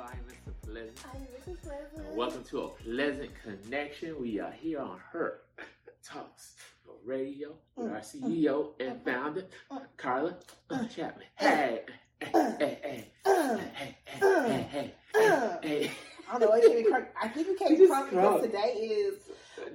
by Mr. Pleasant. I'm Pleasant. And welcome to a Pleasant Connection. We are here on Her Talks Radio with mm. our CEO mm. and founder, mm. Carla mm. Chapman. Mm. Hey, hey, hey, hey, hey, hey, hey, hey. I don't know. I think we came from because today is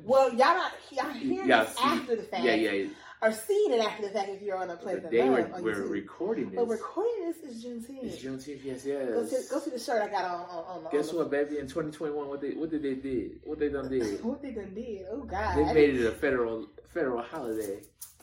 well, y'all y'all hear after the fact. Yeah, yeah or seeing it after the fact if you're on a The Pleasant day we're, we're recording But this recording this is Juneteenth. is Juneteenth. Yes, Go see, yes. go see the shirt I got on on, on, Guess on what, baby? In 2021, what they what did they did? What they done did? what they done did? Oh God! They made it a federal federal holiday.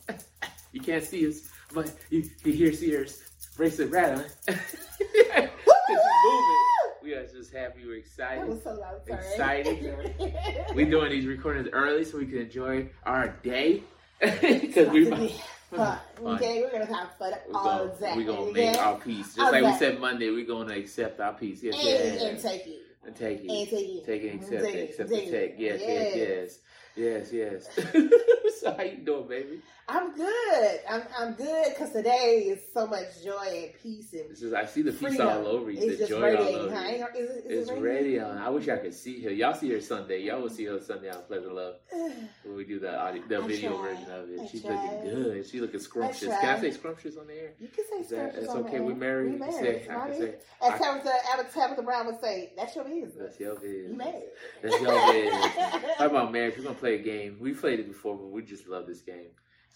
you can't see us, but you, you hear Sierra's bracelet rattling. Cause she's moving. We are just happy. We're excited. so. Excited. We're doing these recordings early so we can enjoy our day. Because we be fun. Fun. Okay, we're gonna have fun we're all gonna, day. we gonna okay? make our peace. Just All like we said Monday, we're gonna accept our peace. Yes, and, yes. and take it. And take it. And take it. Take it, Mhm, accept take it, accept it, take take. Yes, yes, Yes. yes, yes, yes. so how you doing, baby? I'm good. I'm I'm good because today is so much joy and peace and is I see the peace freedom. all over you, It's the just joy all radiating. over you. Ain't- Is, it- is It's it ready on. I wish I could see her. Y'all see her Sunday. Y'all will see her Sunday on Pleasant Love when we do the audio, the I video tried. version of it. I She's tried. looking good. She looking scrumptious. Can I say scrumptious on the air? You can say Is that, scrumptious it's okay. We married. We married. Say, It's I can say. As Tabitha, Tabitha Brown would say, "That's your business." That's your business. You married. That's your business. Talk about marriage. We're gonna play a game. We played it before, but we just love this game.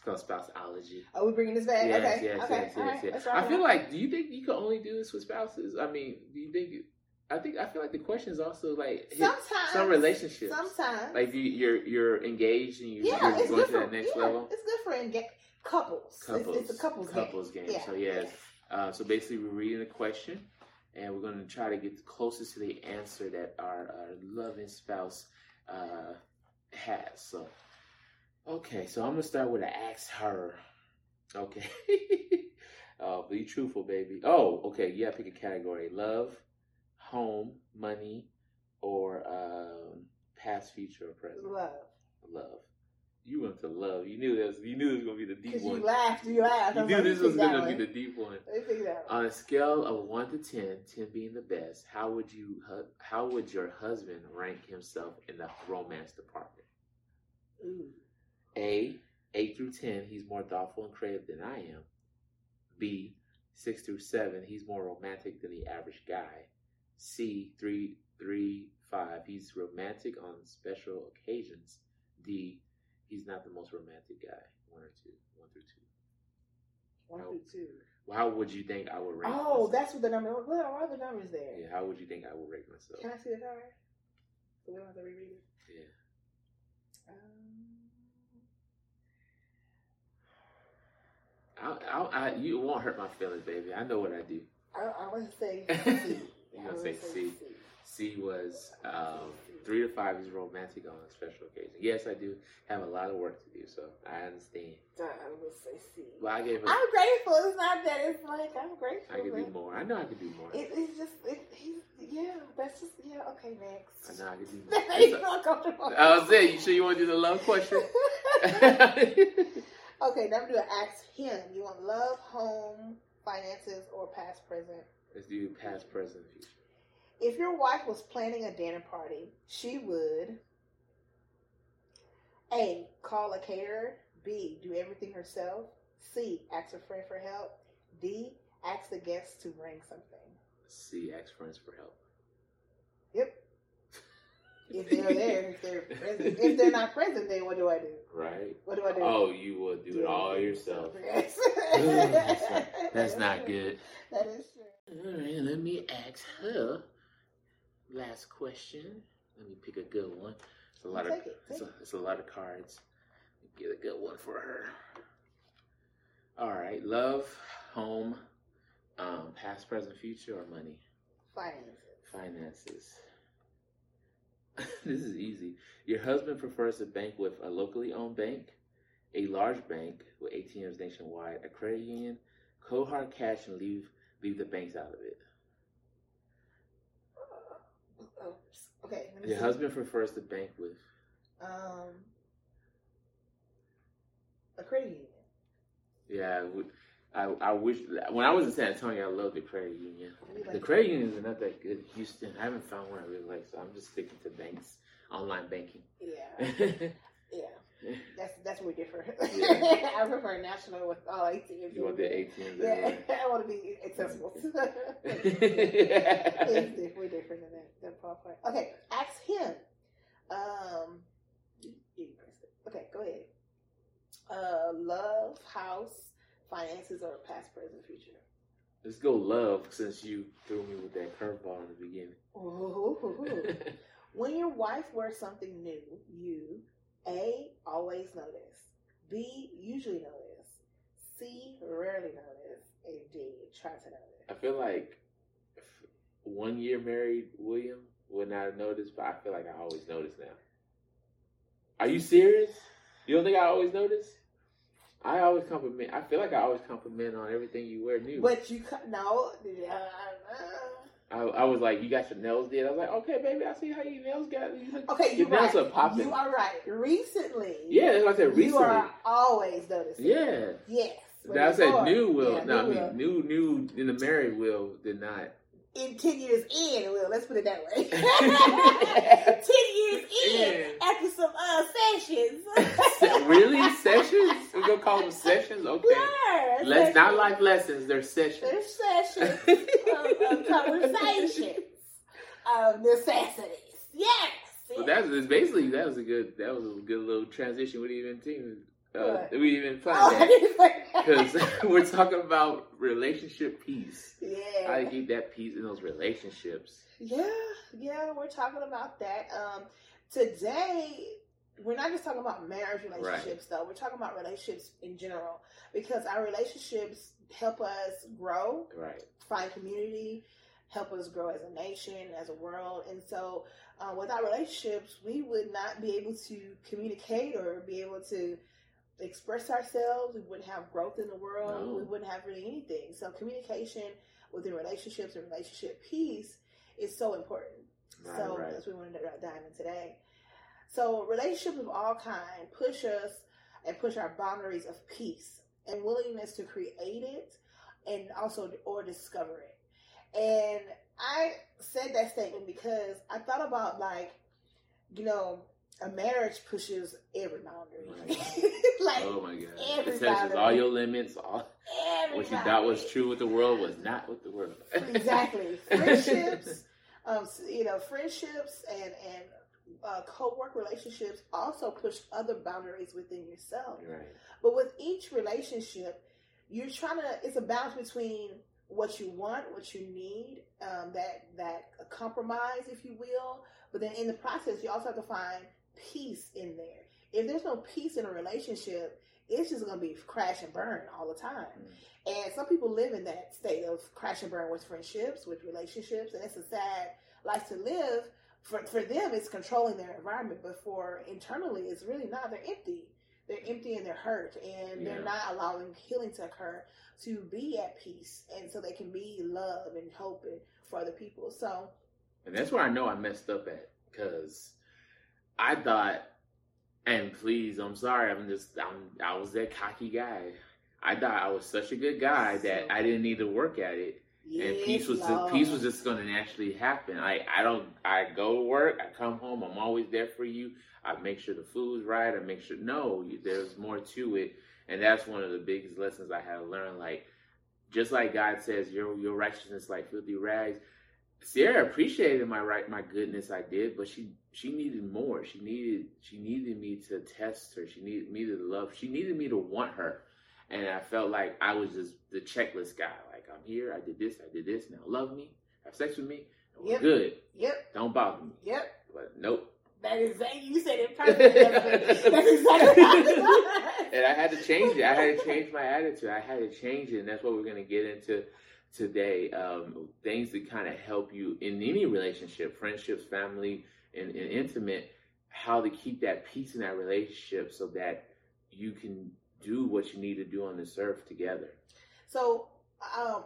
It's called Spouseology. Are we bringing this back? Yes, okay. yes, okay. yes, yes, right. yes. I feel like, do you think you can only do this with spouses? I mean, do you think? I think I feel like the question is also like sometimes some relationships. Sometimes. Like you, you're you're engaged and you, yeah, you're going to that next yeah, level. It's good for couples. Couples, It's, it's a couples, couples game. Yeah. So yes, uh, so basically we're reading the question, and we're going to try to get the closest to the answer that our, our loving spouse uh, has. So, okay, so I'm gonna start with a ask her. Okay, uh, be truthful, baby. Oh, okay, you gotta pick a category: love, home, money, or um, past, future, or present. Love. Love. You went to love. You knew that. Was, you knew it was gonna be the deep one. you laughed, you laughed. You knew like, this was gonna that be the deep one. Let me that one. On a scale of one to 10, 10 being the best, how would you how would your husband rank himself in the romance department? Ooh. A, eight through ten, he's more thoughtful and creative than I am. B, six through seven, he's more romantic than the average guy. C, three, three, five, he's romantic on special occasions. D, he's not the most romantic guy. One or two, one through two. One Oh. through two. Well, how would you think I would rank? Oh, myself? that's what the number. What are the numbers there? Yeah, how would you think I would rank myself? Can I see the card? So we don't have to reread it. Yeah. Um, I, I, I, you won't hurt my feelings, baby. I know what I do. I, I want to say C. You gonna say C. C was um, three to five is romantic on a special occasion. Yes, I do have a lot of work to do, so I understand. I would say C. Well, I gave. A, I'm grateful. It's not that. It's like I'm grateful. I could do more. I know I could do more. It, it's just, it, he's, yeah, that's just, yeah, okay, next. I know I could do He's more. not comfortable. I was saying, you sure you want to do the love question? okay, now I'm doing ask him. You want love, home, finances, or past, present? Let's do past, present, future. If your wife was planning a dinner party, she would A. Call a caterer. B. Do everything herself. C. Ask a friend for help. D. Ask the guests to bring something. C, ask friends for help. Yep. If they're there, if they're present. If they're not present, then what do I do? Right? What do I do? Oh, you will do it all yourself. Yes. That's not, that's not good. That is true. All right, let me ask her. Last question. Let me pick a good one. It's a lot Take of it, it's, a, it's a lot of cards. Get a good one for her. All right, love, home, um, past, present, future, or money, Finances. finances. this is easy. Your husband prefers to bank with a locally owned bank, a large bank with ATMs nationwide, a credit union, cold hard cash, and leave leave the banks out of it. Oh, okay. Let me Your see. husband prefers to bank with Um, a credit union. yeah. I, I wish when I was in San Antonio, I loved the credit union. The credit unions are not that good. Houston, I haven't found one I really like, so I'm just sticking to banks, online banking. Yeah, yeah. That's that's where we differ. Yeah. I prefer national with all ATMs. you want the ATMs? Yeah, I want to be accessible. everywhere. it's different. We're different than that. That part. Okay, ask him. Um, you- you pressed it. okay, go ahead. Uh, love, house, finances, or past, present, future. Let's go love since you threw me with that curveball in the beginning. Ooh. when your wife wears something new, you A. Always notice. B. Usually notice. C. Rarely notice. And D. Try to notice. I feel like one year married William would not have noticed, but I feel like I always notice now. Are you serious? You don't think I always notice? I always compliment. I feel like I always compliment on everything you wear new. But you no. I, I was like, you got your nails did. I was like, okay, baby, I see how your nails got. You okay, your you're nails right. are popping. You are right. Recently, yeah, that's what I said you recently. are always noticing. Yeah. Yes. Now I said new will. yeah, no, I new mean will. new, new in the married will did not. In 10 years in, Will. Let's put it that way. 10 years in, Yeah. after some uh, sessions. Really sessions? We're gonna call them sessions? Okay. Yeah, Let's not like lessons. They're sessions. They're sessions of, of conversations, of necessities. Yes. So that's it's basically that was a good that was a good little transition. We didn't even think uh, we even Oh, plan that didn't say that. because we're talking about relationship peace. Yeah, how to keep that peace in those relationships. Yeah, yeah, we're talking about that. Um, today, we're not just talking about marriage relationships, though. We're talking about relationships in general because our relationships help us grow, Right. find community, help us grow as a nation, as a world. And so, uh, without relationships, we would not be able to communicate or be able to express ourselves. We wouldn't have growth in the world. No. We wouldn't have really anything. So, communication within relationships and relationship peace is so important. Right, so right. that's what we wanted to dive in today. So relationships of all kind push us and push our boundaries of peace and willingness to create it and also or discover it. And I said that statement because I thought about like, you know, a marriage pushes every boundary. like oh my god. It everybody- touches all your limits. All every what you thought was true with the world was not with the world. exactly friendships um you know friendships and and uh, co-work relationships also push other boundaries within yourself right. but with each relationship you're trying to it's a balance between what you want what you need um, that that compromise if you will but then in the process you also have to find peace in there if there's no peace in a relationship it's just going to be crash and burn all the time mm. and some people live in that state of crash and burn with friendships, with relationships, and it's a sad life to live. For for them, it's controlling their environment, but for internally, it's really not. They're empty. They're empty and they're hurt, and Yeah. they're not allowing healing to occur to be at peace, and so they can be love and hope and for other people. So And that's where I know I messed up at because I thought, and please, I'm sorry, I'm just, I'm, I was that cocky guy. I thought I was such a good guy that I didn't need to work at it, and peace was just, peace was just going to naturally happen. I, I don't, I go to work, I come home, I'm always there for you. I make sure the food's right. I make sure no, there's more to it, and that's one of the biggest lessons I had to learn. Like, just like God says, your your righteousness like filthy rags. Sierra appreciated my right, my goodness I did, but she she needed more. She needed she needed me to test her. She needed me to love. She needed me to want her, and I felt like I was just the checklist guy. Like I'm here, I did this, I did this. Now love me, have sex with me, and we're Yep. good. Yep, Don't bother me. yep. But nope. That is you said it perfectly. That's exactly how it was. and I had to change it. I had to change my attitude. I had to change it, and that's what we're going to get into today. Um, things that kind of help you in any relationship, friendships, family, and, and intimate, how to keep that peace in that relationship so that you can do what you need to do on this earth together. So, um,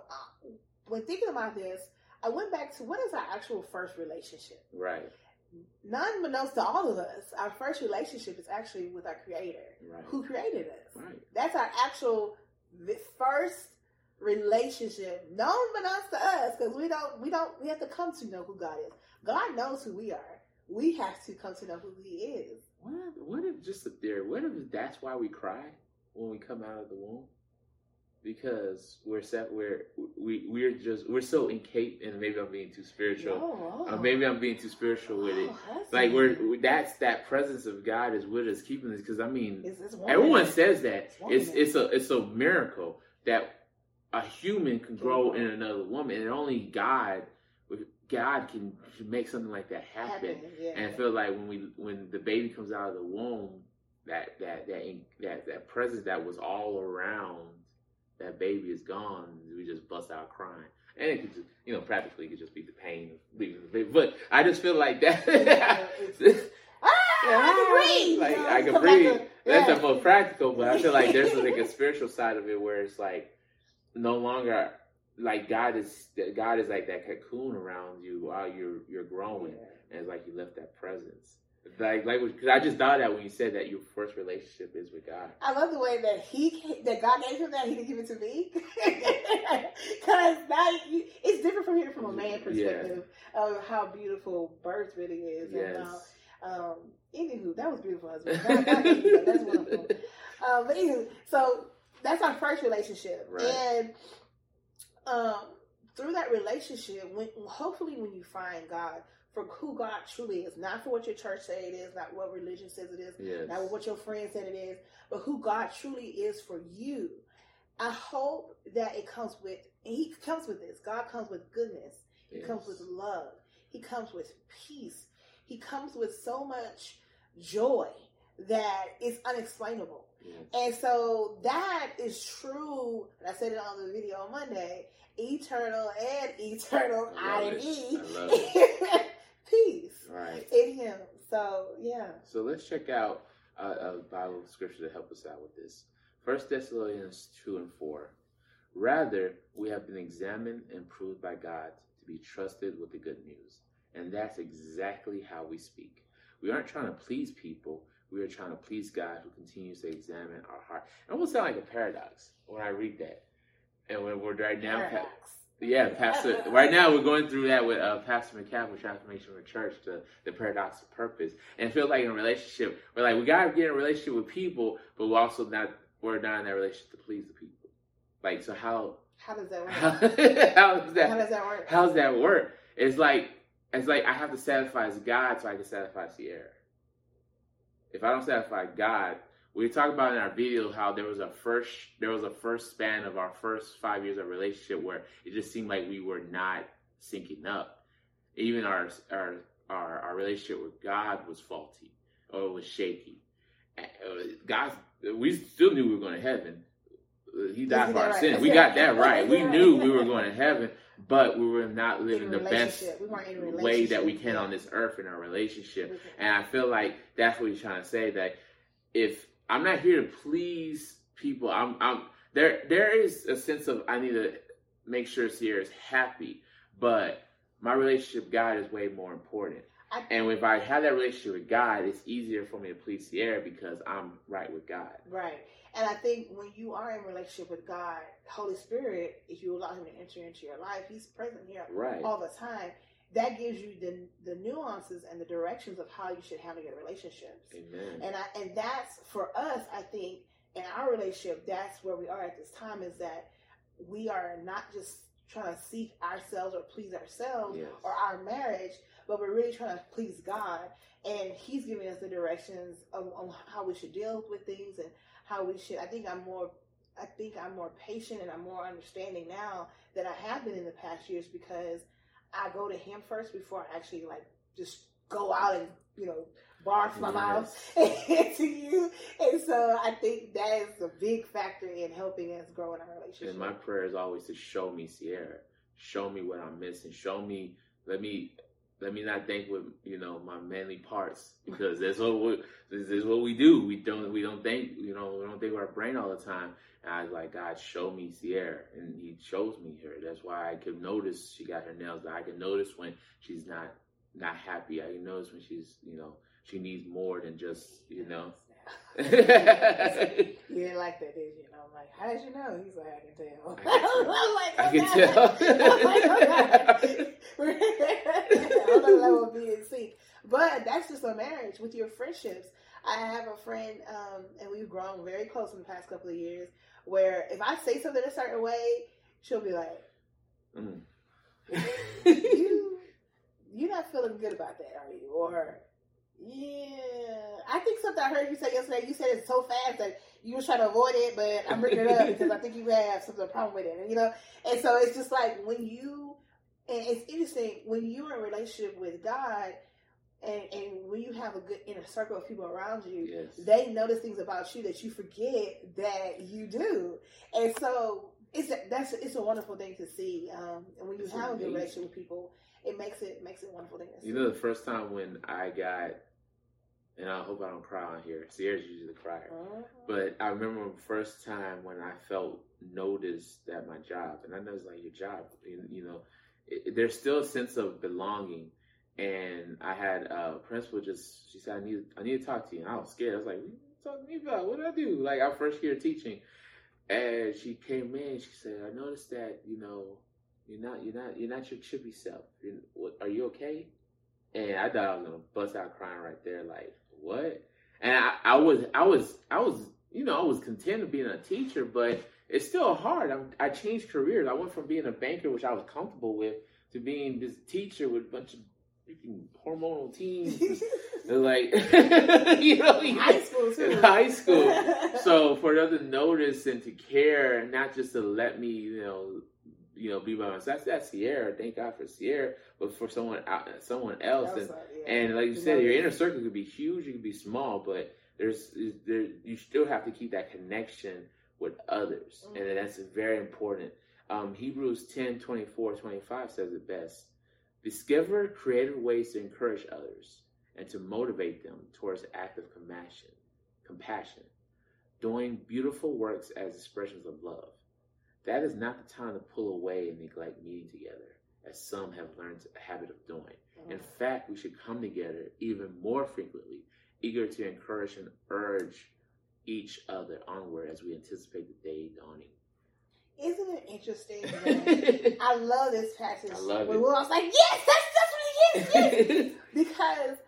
when thinking about this, I went back to what is our actual first relationship? Right, None Unbeknownst to all of us, our first relationship is actually with our Creator, right, who created us. right. That's our actual the first relationship known unbeknownst to us because we don't we don't we have to come to know who God is. God knows who we are. We have to come to know who He is. What if, what if just a theory? What if that's why we cry when we come out of the womb? Because we're set, we're we we're just we're so encaped, and maybe I'm being too spiritual. Oh, Uh, maybe I'm being too spiritual with it. Oh, Like we're that's that presence of God is with us, keeping this Because I mean, everyone says that It's it's it's a it's a miracle that a human can grow in another woman, and only God God can, can make something like that happen. Happen, yeah. And I feel like when we when the baby comes out of the womb, that that that that that presence that was all around that baby is gone. We just bust out crying, and it could just you know practically it could just be the pain of leaving the baby. But I just feel like that. Yeah, ah, I can breathe. Like I can breathe. That's the most practical, but I feel like there's like a spiritual side of it where it's like no longer like God is God is like that cocoon around you while you're you're growing, and it's like you left that presence. Like like because I just thought that when you said that your first relationship is with God. I love the way that he that God gave him that he didn't give it to me because now it's different from here from a man perspective of how beautiful birth really is. Yes. And, uh, um, anywho, that was beautiful, husband. That- that- that's wonderful. Um, but anywho, so that's our first relationship, Right. and um, through that relationship, when hopefully when you find God for who God truly is, not for what your church say it is, not what religion says it is, Yes. not what your friends said it is, but who God truly is for you. I hope that it comes with, and He comes with this. God comes with goodness. He Yes. comes with love. He comes with peace. He comes with so much joy that is unexplainable. Yes. And so that is true. And I said it on the video on Monday. Eternal and eternal I I. E. I it. Peace Right. in Him. So yeah. So let's check out uh, a Bible scripture to help us out with this. First Thessalonians two and four. Rather, we have been examined and proved by God to be trusted with the good news, and that's exactly how we speak. We aren't trying to please people. We are trying to please God, who continues to examine our heart. It almost sounds like a paradox when I read that. And when we're right now, Paradox. yeah, Pastor. right now, we're going through that with uh, Pastor McCaffrey, Transformation of the Church, the the paradox of purpose. And I feel like in a relationship, we're like we gotta get in a relationship with people, but we're also not we're not in that relationship to please the people. Like, so how How does that work? how, how does How does that work? how does that work? It's like it's like I have to satisfy God so I can satisfy Sierra. If I don't satisfy God, we talk about in our video how there was a first there was a first span of our first five years of relationship where it just seemed like we were not syncing up. Even our our our, our relationship with God was faulty or it was shaky. Uh, God, we still knew we were going to heaven. He died for our right. sins. We got that right. We knew we were going to heaven, but we were not living the best. We weren't in a way that we can on this earth in our relationship. And I feel like that's what he's trying to say. That if I'm not here to please people, I'm I'm there there is a sense of I need to make sure Sierra's happy, but my relationship with God is way more important. And if I have that relationship with God, it's easier for me to please Sierra because I'm right with God. Right. And I think when you are in relationship with God, Holy Spirit, if you allow Him to enter into your life, He's present here Right. all the time. That gives you the the nuances and the directions of how you should handle your relationships. Amen. And I and that's for us, I think, in our relationship, that's where we are at this time is that we are not just trying to seek ourselves or please ourselves Yes. or our marriage, but we're really trying to please God. And He's giving us the directions of, on how we should deal with things and how we should. I think I'm more. I think I'm more patient and I'm more understanding now than I have been in the past years because I go to Him first before I actually like just go out and you know barf my mouth to you. And so I think that is a big factor in helping us grow in our relationship. And my prayer is always to show me Sierra, show me what I'm missing, show me. Let me let me not think with you know my manly parts because that's what we, this is what we do. We don't we don't think you know we don't think with our brain all the time. And I was like, God, show me Sierra, and He shows me her. That's why I could notice she got her nails. I can notice when she's not not happy. I can notice when she's you know she needs more than just you know you didn't like that, did you? And I'm like, how did you know? He's like, I can tell. I can I'm like, I can okay. I don't know that will be in sync. But that's just a marriage with your friendships. I have a friend, um, and we've grown very close in the past couple of years, where if I say something a certain way, she'll be like, Mm. you, you're not feeling good about that, are you? Or, yeah, I think something I heard you say yesterday, you said it so fast that you were trying to avoid it, but I'm bringing it up because I think you have some problem with it, and you know, and so it's just like when you, and it's interesting when you're in a relationship with God, and and when you have a good inner circle of people around you, yes. they notice things about you that you forget that you do, and so it's a, that's it's a wonderful thing to see. Um, and when you It's have a good relationship with people, it makes it makes it a wonderful thing to see. You know, the first time when I got, and I hope I don't cry on here. Sierra's usually the crier. Mhm. But I remember the first time when I felt noticed at my job, and I know it's like your job, you, you know, it, there's still a sense of belonging. And I had a principal just, she said, I need, I need to talk to you. And I was scared. I was like, what you talking to me about? What did I do? Like, our first year teaching. And she came in, she said, I noticed that, you know, you're not, you're not, you're not your chippy self. You're, what, are you okay? And I thought I was gonna bust out crying right there, like what? And I, I was, I was, I was, you know, I was content of being a teacher, but it's still hard. I'm, I changed careers. I went from being a banker, which I was comfortable with, to being this teacher with a bunch of freaking hormonal teens. Like, you know, In high school too. in high school. So for them to notice and to care, and not just to let me, you know, you know, be by myself. That's, that's Sierra. Thank God for Sierra, but for someone out, someone else, and Also, yeah. and like you said, your inner circle could be huge, it could be small, but there's there you still have to keep that connection with others, Mhm. and that's very important. Um, Hebrews 10, 24, 25 says it best. Discover creative ways to encourage others and to motivate them towards an act of compassion, compassion, doing beautiful works as expressions of love. That is not the time to pull away and neglect meeting together, as some have learned a habit of doing. In Mhm. fact, we should come together even more frequently, eager to encourage and urge each other onward as we anticipate the day dawning. Isn't it interesting? I love this passage. I love When it. we was like, yes, that's it is. Yes. because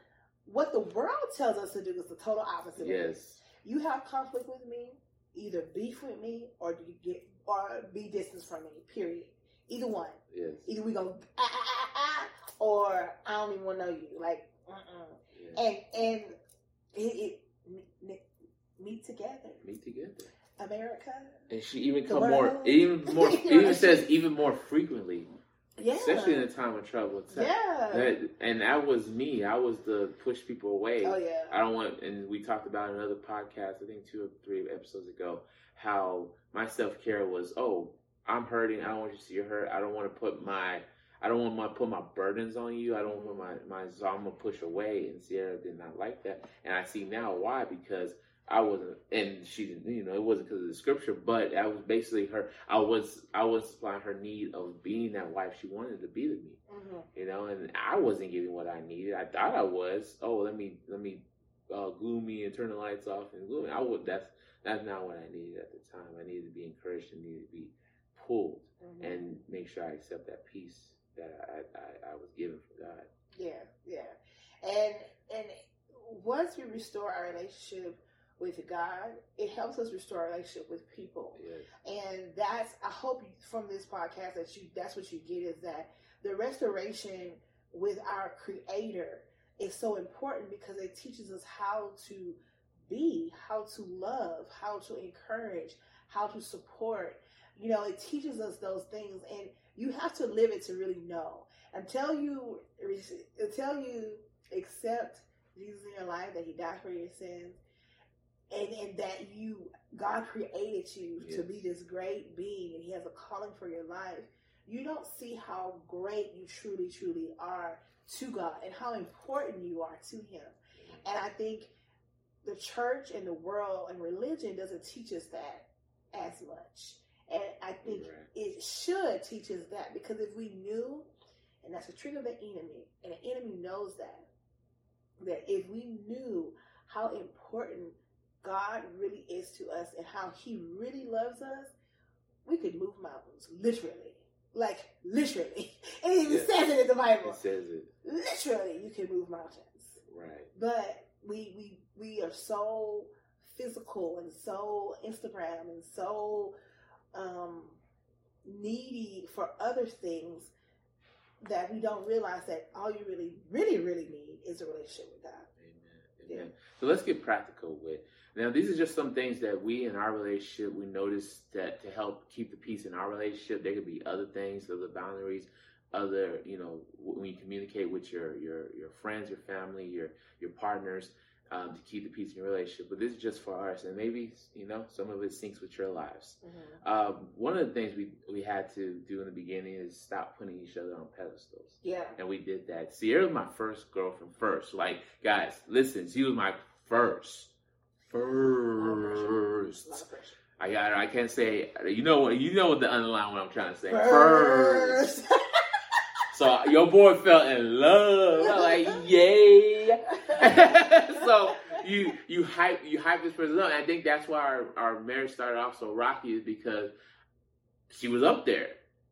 what the world tells us to do is the total opposite. yes. You have conflict with me, either beef with me or do you get or be distance from me. Period. Either one. Yes. Either we go ah, ah, ah, ah, or I don't even want to know you. Like, uh-uh. and and it, it meet, meet together, Meet together. America. And she even come more, even more, You it know, even says even more frequently, Yeah. especially in a time of trouble. Yeah. that- and that was me. I was the push people away. oh yeah. I don't want, and we talked about in another podcast, I think two or three episodes ago, how my self care was, oh, I'm hurting. I don't want you to see your hurt. I don't want to put my, I don't want to put my burdens on you. I don't want my, my, so I'm gonna push away. And Sierra did not like that. And I see now why, because I wasn't, and she didn't, you know, it wasn't because of the scripture, but I was basically her, I was, I was supplying her need of being that wife she wanted to be to me hmm you know, and I wasn't getting what I needed. I thought I was. Oh, let me let me uh, glue me and turn the lights off and glue me. I would. That's that's not what I needed at the time. I needed to be encouraged and needed to be pulled hmm and make sure I accept that peace that I I, I was given from God. Yeah, yeah. And and once we restore our relationship with God, it helps us restore our relationship with people. Yes. And that's I hope from this podcast that you that's what you get is that the restoration with our creator is so important because it teaches us how to be, how to love, how to encourage, how to support. You know, it teaches us those things and you have to live it to really know. Until you until you accept Jesus in your life that he died for your sins and and that you God created you to be this great being and he has a calling for your life, you don't see how great you truly, truly are to God and how important you are to him. And I think the church and the world and religion doesn't teach us that as much. And I think Right. it should teach us that because if we knew, and that's a trick of the enemy, and the enemy knows that, that if we knew how important God really is to us and how He really loves us, we could move mountains, literally. Like, literally. It even Yeah. says it in the Bible. It says it. Literally, you can move mountains. Right. But we we we are so physical and so Instagram and so um, needy for other things that we don't realize that all you really, really, really need is a relationship with God. Amen. Amen. So let's get practical with. Now, these are just some things that we in our relationship we notice that to help keep the peace in our relationship. There could be other things, other boundaries, other you know when you communicate with your your your friends, your family, your your partners um, to keep the peace in your relationship. But this is just for us, and maybe you know some of it syncs with your lives. Um, one of the things we we had to do in the beginning is stop putting each other on pedestals. Yeah. and we did that. Sierra was my first girlfriend first. Like, guys, listen, she was my first. A lot of First. I got I can't say you know what you know what the underline what I'm trying to say. First. First. So your boy fell in love. I'm like, yay. so you you hype you hype this person up. And I think that's why our, our marriage started off so rocky is because she was up there.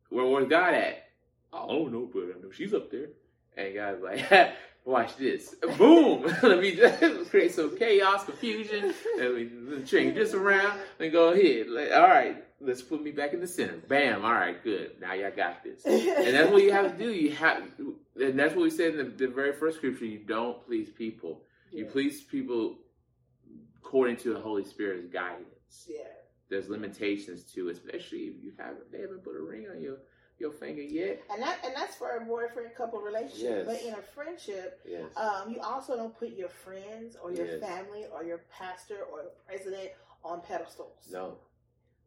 Where was God at? I don't know, but I know she's up there. And God's like, watch this. Boom. Let me just create some chaos, confusion. Let me change this around and go ahead. Like, all right, let's put me back in the center. Bam. All right, good. Now y'all got this. And that's what you have to do. You have, and that's what we said in the, the very first scripture. You don't please people. You Yeah. please people according to the Holy Spirit's guidance. Yeah. There's limitations to, it, especially if you haven't, they haven't put a ring on your your finger yet. And that and that's for a boyfriend couple Yes. relationship. But in a friendship, Yes. um, you also don't put your friends or your Yes. family or your pastor or the president on pedestals. no.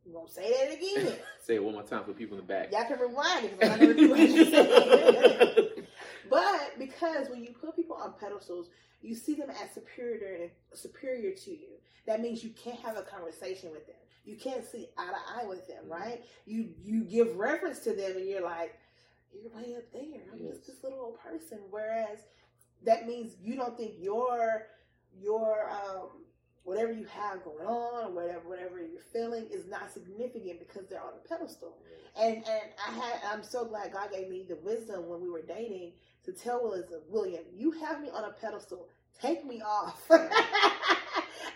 You won't say that again. Say it one more time for people in the back. Y'all can rewind it because I'm not what you said. But because when you put people on pedestals, you see them as superior superior to you. That means you can't have a conversation with them. You can't see eye to eye with them, Mhm. right? You you give reference to them and you're like, you're way up there. I'm Yes. just this little old person. Whereas that means you don't think your your um whatever you have going on or whatever whatever you're feeling is not significant because they're on a pedestal. And and I had I'm so glad God gave me the wisdom when we were dating to tell William, William, you have me on a pedestal. Take me off.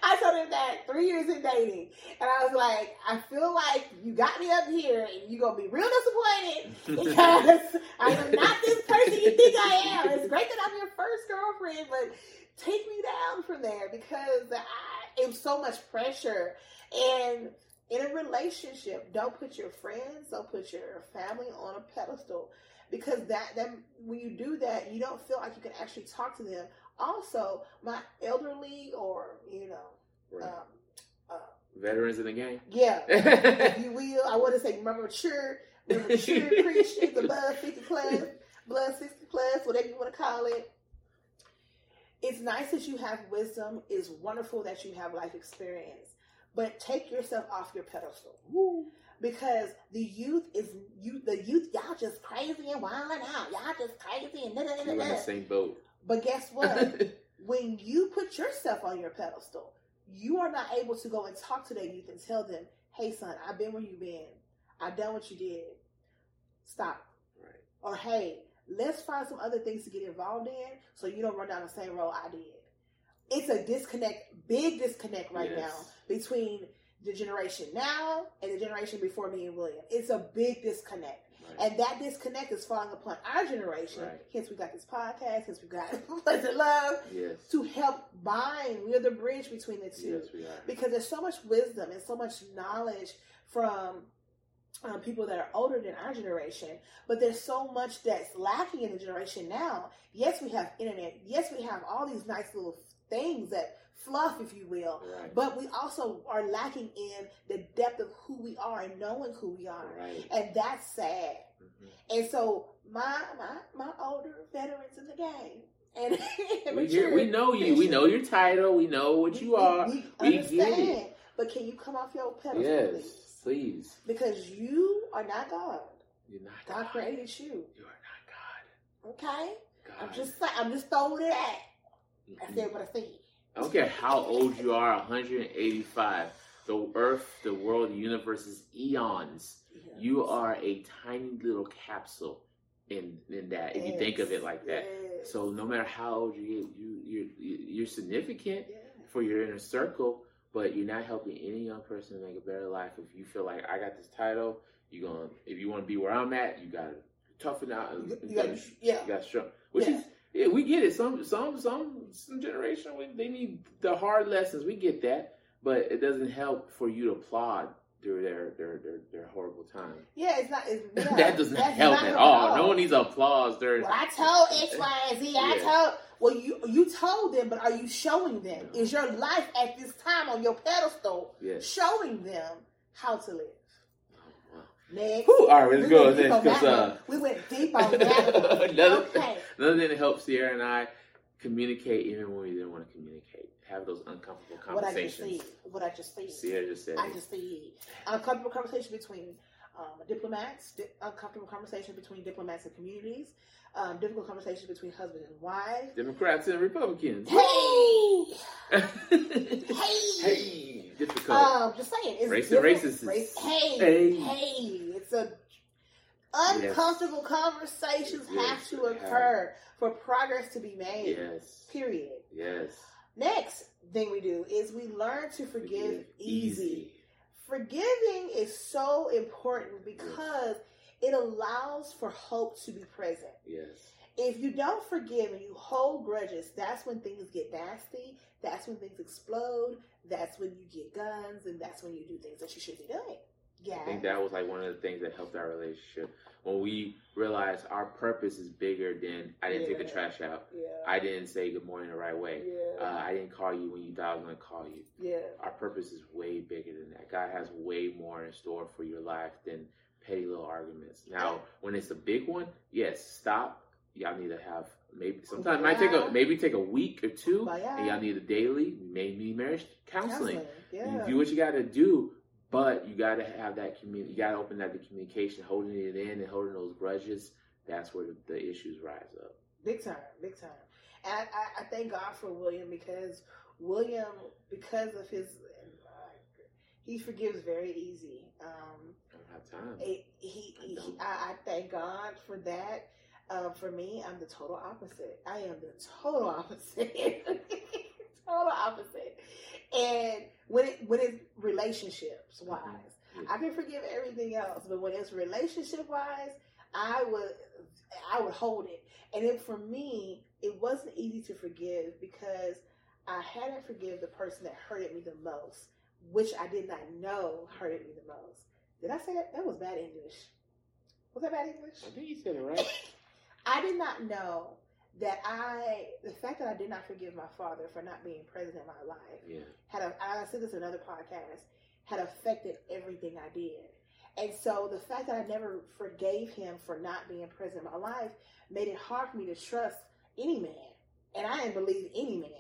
I told him that three years in dating. And I was like, I feel like you got me up here and you're gonna be real disappointed because I am not this person you think I am. It's great that I'm your first girlfriend, but take me down from there because I, was so much pressure. And in a relationship, don't put your friends, don't put your family on a pedestal because that that when you do that, you don't feel like you can actually talk to them. Also, my elderly or you know, Right. um, Veterans in the game. yeah, if you will, I want to say mature, mature Christians above fifty plus, blood sixty plus, whatever you want to call it. It's nice that you have wisdom. It's wonderful that you have life experience, but take yourself off your pedestal because the youth is you. The youth, y'all just crazy and wilding out. Y'all just crazy and da da da da. the same boat. But guess what? when you put yourself on your pedestal, you are not able to go and talk to that youth and tell them, "Hey, son, I've been where you've been. I've done what you did. Stop." right. Or, "Hey, let's find some other things to get involved in, so you don't run down the same road I did." It's a disconnect, big disconnect right Yes. now between the generation now and the generation before me and William. It's a big disconnect. Right. And that disconnect is falling upon our generation. Right. Hence, we got this podcast. Hence, we got Pleasant Love yes. to help bind. We're the bridge between the two Yes, because there's so much wisdom and so much knowledge from um, people that are older than our generation, but there's so much that's lacking in the generation now. Yes, we have internet. Yes, we have all these nice little things that fluff, if you will. Right. But we also are lacking in the depth of who we are and knowing who we are, Right. and that's sad. Mhm. And so my my my older veterans in the game, and We, mature we know you. We know your title. We know what you are. We, We understand. get it. But can you come off your pedestal, Yes, please? please. Because you are not God. You're not God God. created you. You are not God. Okay? God. I'm just I'm just throwing it at. I Mhm. said what I said. I don't care how old you are, 185. The earth, the world, the universe is eons. Yes. You are a tiny little capsule in in that. If you think of it like that. Yes. So no matter how old you you you you're significant for your inner circle, but you're not helping any young person make a better life. If you feel like I got this title, you're going to if you want to be where I'm at, you gotta toughen out and You, you gotta, yeah. you gotta strong. Which Yeah. is yeah, we get it. Some some some some generation we- they need the hard lessons. We get that, but it doesn't help for you to applaud through their their their, their horrible time. Yeah, it's not. It's, yeah, that does not help not at all. No one needs applause during. Well, I told X, Y, and Z. I Yeah. told. Well, you you told them, but are you showing them? No. Is your life at this time on your pedestal Yes. showing them how to live? Oh. Next. Whew, all right, let's We go went deep next on that uh, we went deep on that. Okay. Another thing that helps Sierra and I communicate even when we didn't want to communicate. Have those uncomfortable conversations. What I just said. What I just said. Sierra just said I just said. Uncomfortable conversation between um, diplomats. Di- uncomfortable conversation between diplomats and communities. Um, difficult conversations between husband and wife. Democrats and Republicans. Hey. hey, Hey. difficult. Um, just saying, it's Race and racists. Race, hey, Hey. hey, uncomfortable conversations Yes, have to occur for progress to be made. yes, Period. yes. Next thing we do is we learn to forgive easy. Forgiving is so important because it allows for hope to be present. Yes. If you don't forgive and you hold grudges, that's when things get nasty. That's when things explode. That's when you get guns, and that's when you do things that you shouldn't be doing. Yeah. I think that was like one of the things that helped our relationship when we realized our purpose is bigger than I didn't take the trash out. yeah. I didn't say good morning the right way. yeah. Uh, I didn't call you when you thought I was going to call you. yeah. Our purpose is way bigger than that. God has way more in store for your life than petty little arguments. Now, when it's a big one, yes, stop. Y'all need to have maybe sometimes it might take a maybe take a week or two, and y'all need a daily maybe marriage counseling. Yeah. You do what you got to do, but you got to have that community. You got to open up the communication, holding it in and holding those grudges. That's where the, the issues rise up. Big time, big time. And I, I, thank God for William because William, because of his, he forgives very easy. Um, I don't have time. it, he, I he. I, I thank God for that. Um, for me, I'm the total opposite. I am the total opposite. total opposite. And when it when it's relationships mm-hmm. wise, Yeah. I can forgive everything else, but when it's relationship wise, I would I would hold it. And then for me, it wasn't easy to forgive because I had to forgive the person that hurted me the most, which I did not know hurted me the most. Did I say that? That was bad English. Was that bad English? I think you said it right. I did not know that I, the fact that I did not forgive my father for not being present in my life, Yeah. had a, I said this in another podcast, had affected everything I did. And so the fact that I never forgave him for not being present in my life made it hard for me to trust any man. And I didn't believe any man.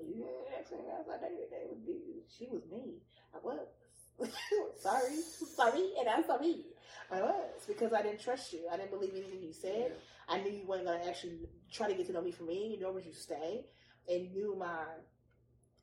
You ask I was like, "That- be- she was me. I was. sorry. Sorry. And I'm sorry. I was. Because I didn't trust you. I didn't believe anything you said. I knew you weren't going to actually try to get to know me for me, nor would you stay, and knew my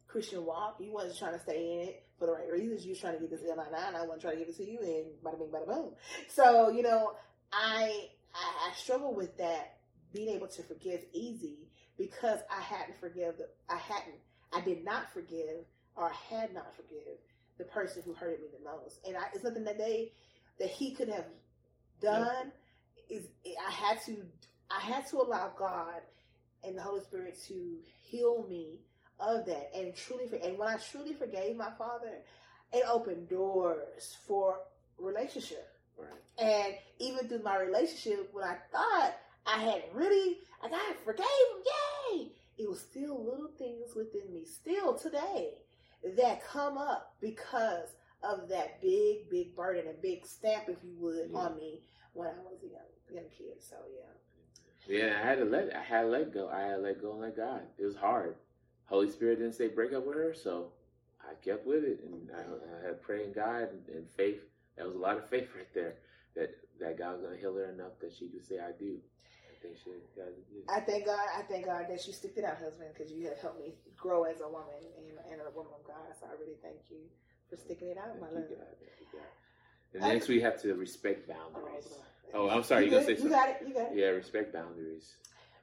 Christian walk. You wasn't trying to stay in it for the right reasons. You was trying to get this L9. I wasn't trying to give it to you, and bada bing, bada boom. So, you know, I, I I struggle with that, being able to forgive easy because I hadn't forgive the, I hadn't, I did not forgive or I had not forgive the person who hurted me the most. And I, it's nothing that they, that he could have done is I had to I had to allow God and the Holy Spirit to heal me of that and truly for, and when I truly forgave my father, it opened doors for relationship. Right. And even through my relationship, when I thought I had really, I got forgave him, yay! It was still little things within me, still today, that come up because of that big, big burden, a big stamp, if you would, Yeah. on me when I was a young, young kid. So yeah, Yeah, I had to let I had to let go. I had to let go and let God. It was hard. Holy Spirit didn't say break up with her, so I kept with it, and I, I had praying God and, and faith. That was a lot of faith right there. That that God was gonna heal her enough that she could say I do. think she got it. I thank God. I thank God that you sticked it out, husband, because you have helped me grow as a woman and, and a woman of God. So I really thank you for sticking it out, my love. you, God. Thank you, God. And next we have to respect boundaries. Oh, I'm sorry. You, you, gonna say you got it. You got it. Yeah, respect boundaries.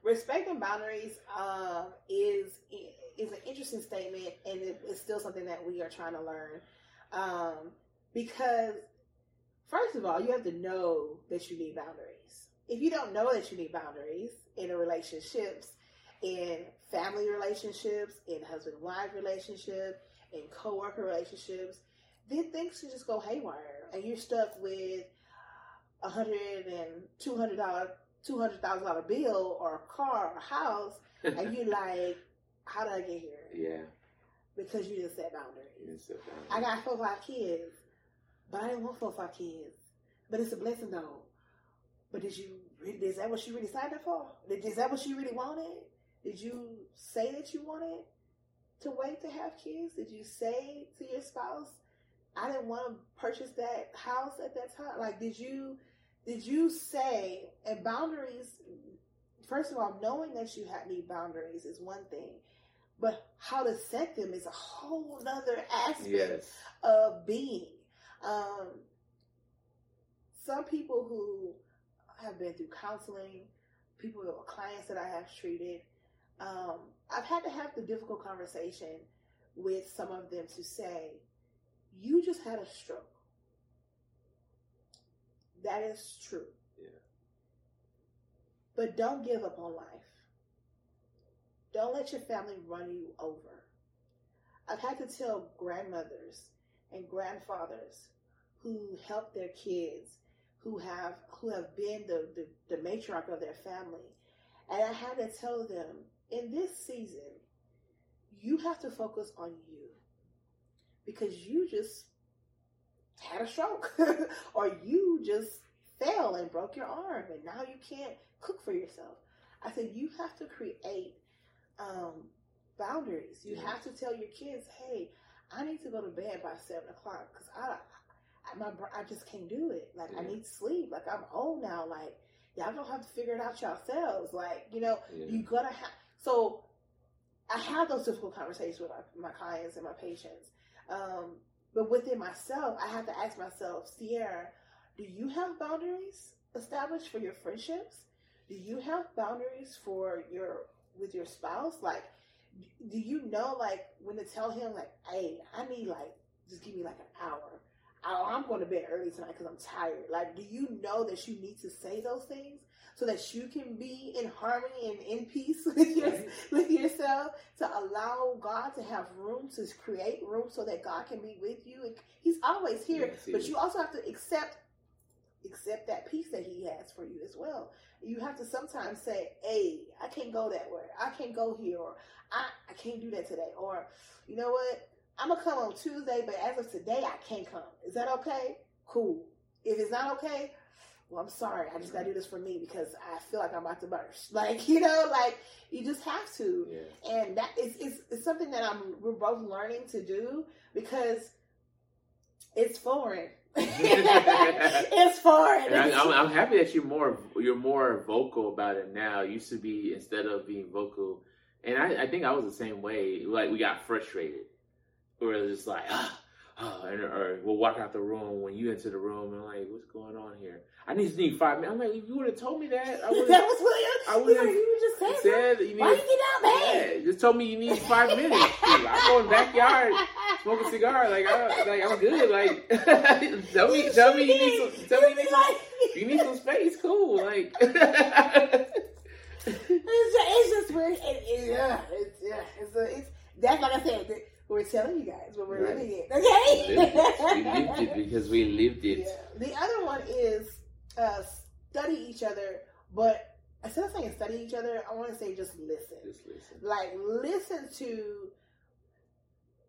Respecting boundaries um, is is an interesting statement, and it, it's still something that we are trying to learn. Um, because first of all, you have to know that you need boundaries. If you don't know that you need boundaries in a relationships, in family relationships, in husband wife relationship, in coworker relationships, then things can just go haywire, and you're stuck with a hundred and two hundred dollar, two hundred thousand dollar bill, or a car, or a house, and you're like, how did I get here? Yeah. Because you didn't set boundaries. it's a I boundary. got four or five kids, but I didn't want four or five kids. But it's a blessing though. But did you really, is that what you really signed up for? Did- Is that what you really wanted? Did you say that you wanted to wait to have kids? Did you say to your spouse, I didn't want to purchase that house at that time? Like, did you, did you say, and boundaries, first of all, knowing that you have, need boundaries is one thing, but how to set them is a whole other aspect Yes. of being. Um, some people who have been through counseling, people clients that I have treated, um, I've had to have the difficult conversation with some of them to say, "You just had a stroke." That is true. Yeah. But don't give up on life. Don't let your family run you over. I've had to tell grandmothers and grandfathers who help their kids, who have who have been the, the, the matriarch of their family. And I had to tell them, in this season, you have to focus on you. Because you just had a stroke. or you just fell and broke your arm and now you can't cook for yourself. I said you have to create um, boundaries. You Yeah. have to tell your kids, "Hey, I need to go to bed by seven o'clock because I, I, my, I just can't do it. Like I need sleep. Like I'm old now. Like y'all gonna have to figure it out yourselves. Like you know, Yeah. you gotta have. So I have those difficult conversations with my, my clients and my patients. Um, but within myself, I have to ask myself, Sierra, do you have boundaries established for your friendships? Do you have boundaries for your with your spouse? Like, do you know like when to tell him like, hey, I need like just give me like an hour. I- I'm going to bed early tonight because I'm tired. Like, do you know that you need to say those things so that you can be in harmony and in peace with your Right. with yourself to allow God to have room to create room so that God can be with you. He's always here, Yes, he but is. you also have to accept accept that peace that He has for you as well. You have to sometimes say, "Hey, I can't go that way. I can't go here, or I I can't do that today, or you know what." I'm gonna come on Tuesday, but as of today, I can't come. Is that okay? Cool. If it's not okay, well, I'm sorry. I just gotta do this for me because I feel like I'm about to burst. Like you know, like you just have to Yeah. and that is it's, it's something that I'm we're both learning to do because it's foreign. it's foreign. I, I'm, I'm happy that you're more you're more vocal about it now. It used to be instead of being vocal, and I, I think I was the same way. Like we got frustrated, or it was just like ah, ah, and, or we'll walk out the room when you enter the room and I'm like, what's going on here? I need to need five minutes. I'm like, if you would have told me that, I that was have what I you, would've you just said. said you Why need. you get out bad? Yeah, just told me you need five minutes. I go in the backyard, smoke a cigar. Like, I, like I'm good. Like, tell me, tell me you need some. Tell me you need some. You need some space. Cool. Like, It's just, it's just weird. It, it, yeah, it's, yeah, it's, a, it's that's like I said. that We're telling you guys what we're Right. living okay? we lived Okay. it because we lived it. Yeah. The other one is uh, study each other, but instead of saying study each other, I want to say just listen. Just listen. Like listen to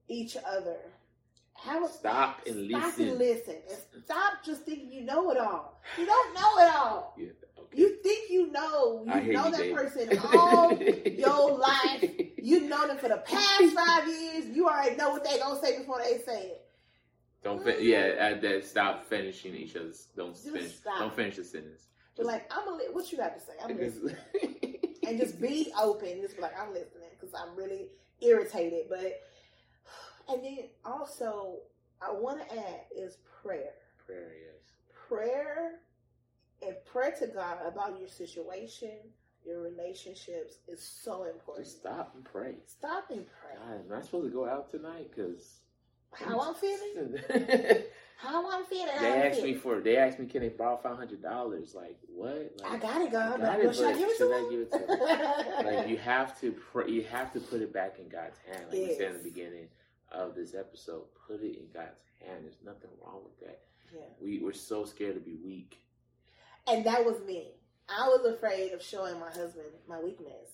each other. Have a Stop and stop listen. and listen, and stop just thinking you know it all. You don't know it all. Yeah. You think you know. You know you, that babe. person all your life. You know them for the past five years. You already know what they gonna say before they say it. Don't fin- yeah. That. Stop finishing each other's. Don't Just finish. stop. Don't finish the sentence. But like, I'm gonna li- what you got to say? I'm listening, and just be open. Just be like, I'm listening because I'm really irritated. But and then also, I want to add is prayer. prayer, yes. Prayer and pray to God about your situation, your relationships is so important. Just stop and pray. Stop and pray. God, am I supposed to go out tonight? Because How I'm feeling? How I'm feeling? They I'm asked me for. They asked me, can they borrow five hundred dollars? Like what? Like, I got it, God. Got it, should I give it to I him? give it to like you have to pray, you have to put it back in God's hand like we said in the beginning of this episode put it in God's hand there's nothing wrong with that yeah. we we're so scared to be weak And that was me. I was afraid of showing my husband my weakness.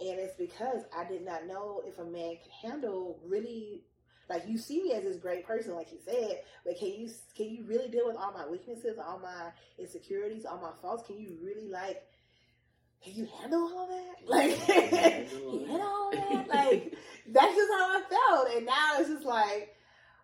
And it's because I did not know if a man could handle really like you see me as this great person, like you said, but can you can you really deal with all my weaknesses, all my insecurities, all my faults? Can you really like can you handle all that? Like Handle all that? Like that's just how I felt. And now it's just like,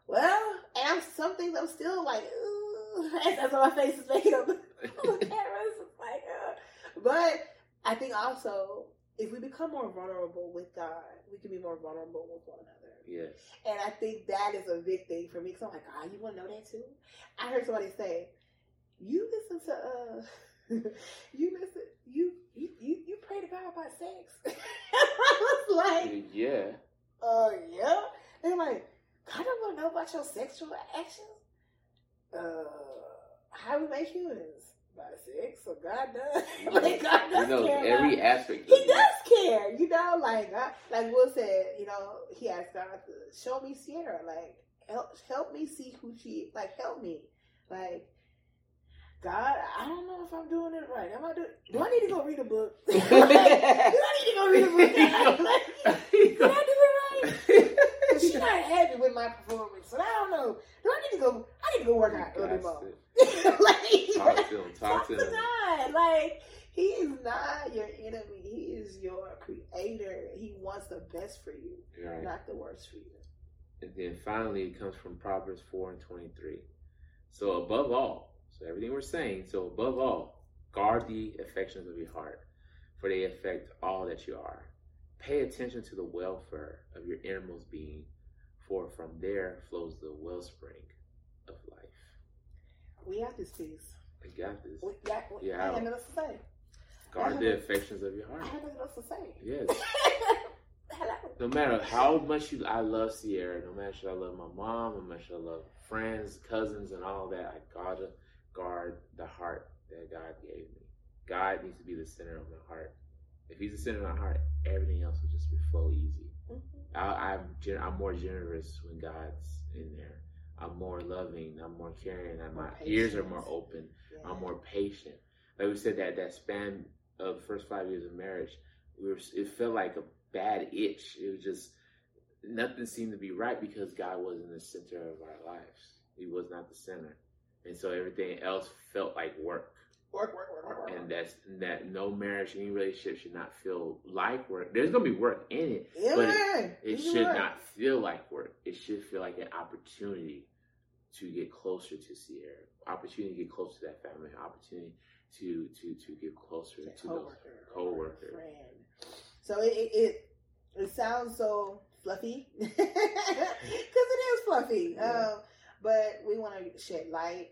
well, and I'm some things I'm still like, ooh, that's why my face is making up on the camera. Like, uh. But I think also if we become more vulnerable with God, we can be more vulnerable with one another. yes And I think that is a big thing for me. Cause I'm like, God, you want to know that too? I heard somebody say, you listen to, uh, you listen, you, you, you, you pray to God about sex. I was like, yeah uh, yeah. They're like, God don't want to know about your sexual actions. Uh, how we make humans by sex, so God does. like God you does know care. every about- aspect he does care, you know. Like, I, like Will said, you know, he asked God to show me Sierra, like, help, help me see who she, like, help me, like. God, I don't know if I'm doing it right. Am I doing? Do I need to go read a book? Like, do I need to go read a book? Like, did I do it right? Cause she's not happy with my performance, so I don't know. Do I need to go? I need to go work out a little bit more. like, talk to him talk talk to to him God. Like He is not your enemy. He is your creator. He wants the best for you, right not the worst for you. And then finally, it comes from Proverbs 4 and 23. So, above all, so everything we're saying, so above all, guard the affections of your heart, for they affect all that you are. Pay attention to the welfare of your innermost being, for from there flows the wellspring of life. We got this piece. I got this. We got. We, Yeah. I have nothing else to say. Guard the affections of your I heart. have nothing else to say. Yes. Hello. No matter how much you, I love Sierra. No matter should I love my mom, no matter should I love friends, cousins, and all that. I gotta guard the heart that God gave me. God needs to be the center of my heart. If He's the center of my heart, everything else will just be flow easy. Mhm. I, I'm I'm more generous when God's in there. I'm more loving. I'm more caring. And my More ears are more open. Yeah. I'm more patient. Like we said, that that span of the first five years of marriage, we were. It felt like a bad itch. It was just nothing seemed to be right because God wasn't the center of our lives. He was not the center, and so everything else felt like work. Work, work, work, work, work. And that's that. No marriage, any relationship should not feel like work. There's gonna be work in it, yeah, but man. it should right. not feel like work. It should feel like an opportunity to get closer to Sierra, opportunity to get closer to that family, opportunity to to to get closer to those coworker, friend. So it it, it it sounds so fluffy because it is fluffy. Yeah. Um, but we want to shed light,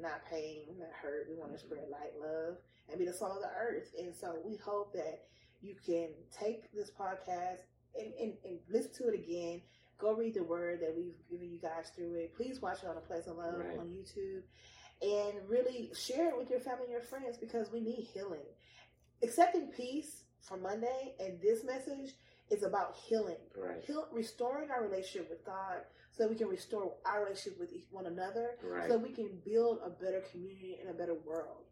not pain, not hurt. We want to spread light, love, and be the salt of the earth. And so we hope that you can take this podcast and, and, and listen to it again. Go read the word that we've given you guys through it. Please watch it on a Place of Love Right. on YouTube and really share it with your family and your friends because we need healing. Accepting peace for Monday and this message is about healing, Right, Heal, restoring our relationship with God, so we can restore our relationship with one another, right. so we can build a better community and a better world.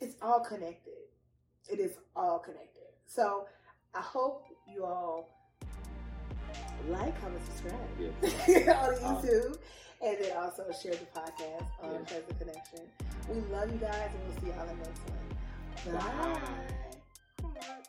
It's all connected. It is all connected. So I hope you all like, comment, subscribe Yes. on um, YouTube, and then also share the podcast on Yes. Present Connection. We love you guys, and we'll see y'all in the next one. Bye. Bye.